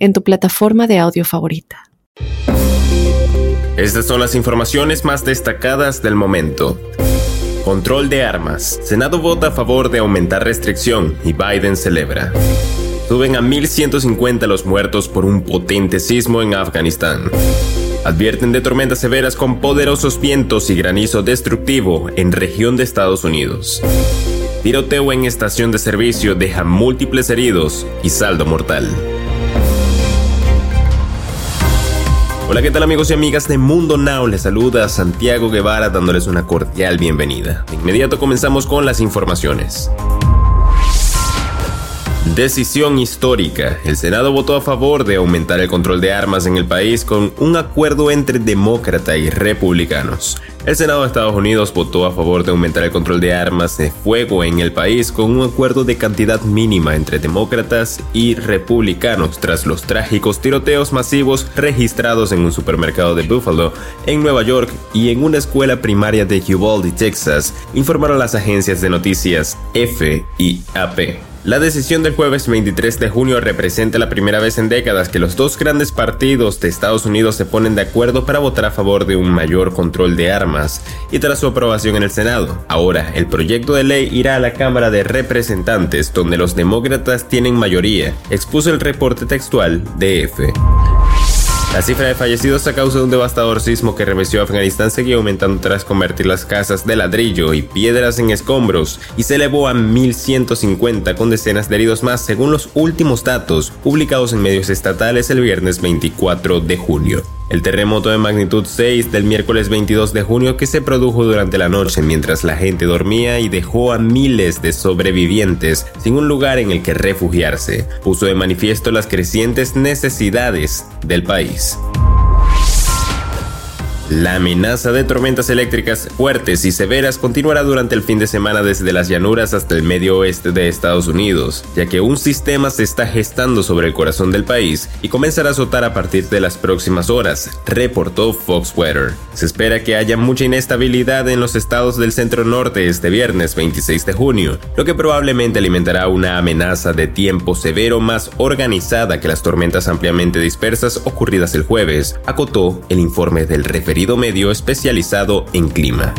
en tu plataforma de audio favorita. Estas son las informaciones más destacadas del momento. Control de armas. Senado vota a favor de aumentar restricción y Biden celebra. Suben a 1.150 los muertos por un potente sismo en Afganistán. Advierten de tormentas severas con poderosos vientos y granizo destructivo en región de Estados Unidos. Tiroteo en estación de servicio deja múltiples heridos y saldo mortal. Hola, ¿qué tal amigos y amigas de Mundo Now? Les saluda Santiago Guevara dándoles una cordial bienvenida. De inmediato comenzamos con las informaciones. Decisión histórica. El Senado votó a favor de aumentar el control de armas en el país con un acuerdo entre demócratas y republicanos. El Senado de Estados Unidos votó a favor de aumentar el control de armas de fuego en el país con un acuerdo de cantidad mínima entre demócratas y republicanos tras los trágicos tiroteos masivos registrados en un supermercado de Buffalo, en Nueva York y en una escuela primaria de Uvalde, Texas, informaron las agencias de noticias F y AP. La decisión del jueves 23 de junio representa la primera vez en décadas que los dos grandes partidos de Estados Unidos se ponen de acuerdo para votar a favor de un mayor control de armas y tras su aprobación en el Senado. Ahora, el proyecto de ley irá a la Cámara de Representantes, donde los demócratas tienen mayoría, expuso el reporte textual de. La cifra de fallecidos a causa de un devastador sismo que remeció a Afganistán seguía aumentando tras convertir las casas de ladrillo y piedras en escombros y se elevó a 1.150 con decenas de heridos más según los últimos datos publicados en medios estatales el viernes 24 de junio. El terremoto de magnitud 6 del miércoles 22 de junio que se produjo durante la noche mientras la gente dormía y dejó a miles de sobrevivientes sin un lugar en el que refugiarse, puso de manifiesto las crecientes necesidades del país. La amenaza de tormentas eléctricas fuertes y severas continuará durante el fin de semana desde las llanuras hasta el medio oeste de Estados Unidos, ya que un sistema se está gestando sobre el corazón del país y comenzará a azotar a partir de las próximas horas, reportó Fox Weather. Se espera que haya mucha inestabilidad en los estados del centro norte este viernes 26 de junio, lo que probablemente alimentará una amenaza de tiempo severo más organizada que las tormentas ampliamente dispersas ocurridas el jueves, acotó el informe del referido medio especializado en clima.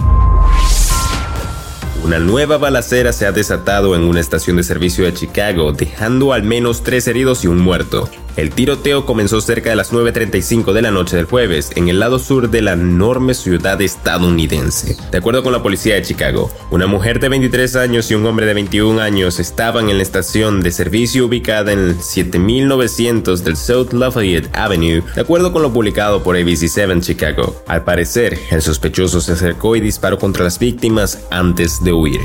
Una nueva balacera se ha desatado en una estación de servicio de Chicago, dejando al menos tres heridos y un muerto. El tiroteo comenzó cerca de las 9.35 de la noche del jueves en el lado sur de la enorme ciudad estadounidense. De acuerdo con la policía de Chicago, una mujer de 23 años y un hombre de 21 años estaban en la estación de servicio ubicada en el 7900 del South Lafayette Avenue, de acuerdo con lo publicado por ABC7 Chicago. Al parecer, el sospechoso se acercó y disparó contra las víctimas antes de huir.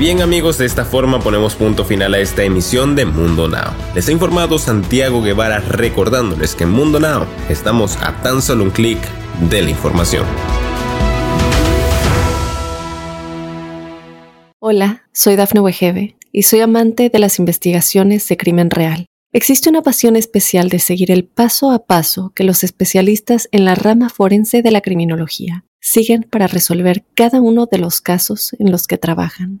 Bien amigos, de esta forma ponemos punto final a esta emisión de Mundo Now. Les ha informado Santiago Guevara recordándoles que en Mundo Now estamos a tan solo un clic de la información. Hola, soy Dafne Wegebe y soy amante de las investigaciones de crimen real. Existe una pasión especial de seguir el paso a paso que los especialistas en la rama forense de la criminología siguen para resolver cada uno de los casos en los que trabajan.